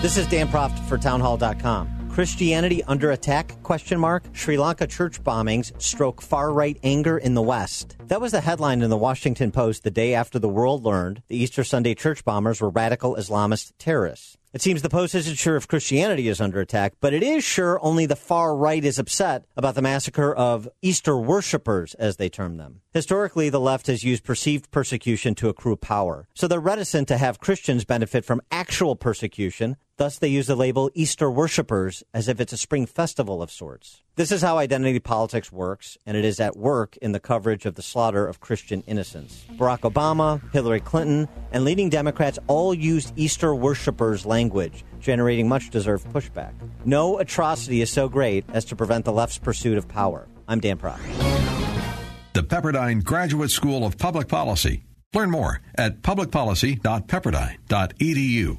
This is Dan Proft for townhall.com. Christianity under attack question mark Sri Lanka church bombings stroke far right anger in the west. That was the headline in the Washington Post the day after the world learned the Easter Sunday church bombers were radical Islamist terrorists. It seems the Post isn't sure if Christianity is under attack, but it is sure only the far right is upset about the massacre of Easter worshippers, as they term them. Historically, the left has used perceived persecution to accrue power, so they're reticent to have Christians benefit from actual persecution. Thus, they use the label Easter worshippers as if it's a spring festival of sorts. This is how identity politics works, and it is at work in the coverage of the slaughter of Christian innocents. Barack Obama, Hillary Clinton, and leading Democrats all used Easter worshippers language, generating much deserved pushback. No atrocity is so great as to prevent the left's pursuit of power. I'm Dan Proft. The Pepperdine Graduate School of Public Policy. Learn more at publicpolicy.pepperdine.edu.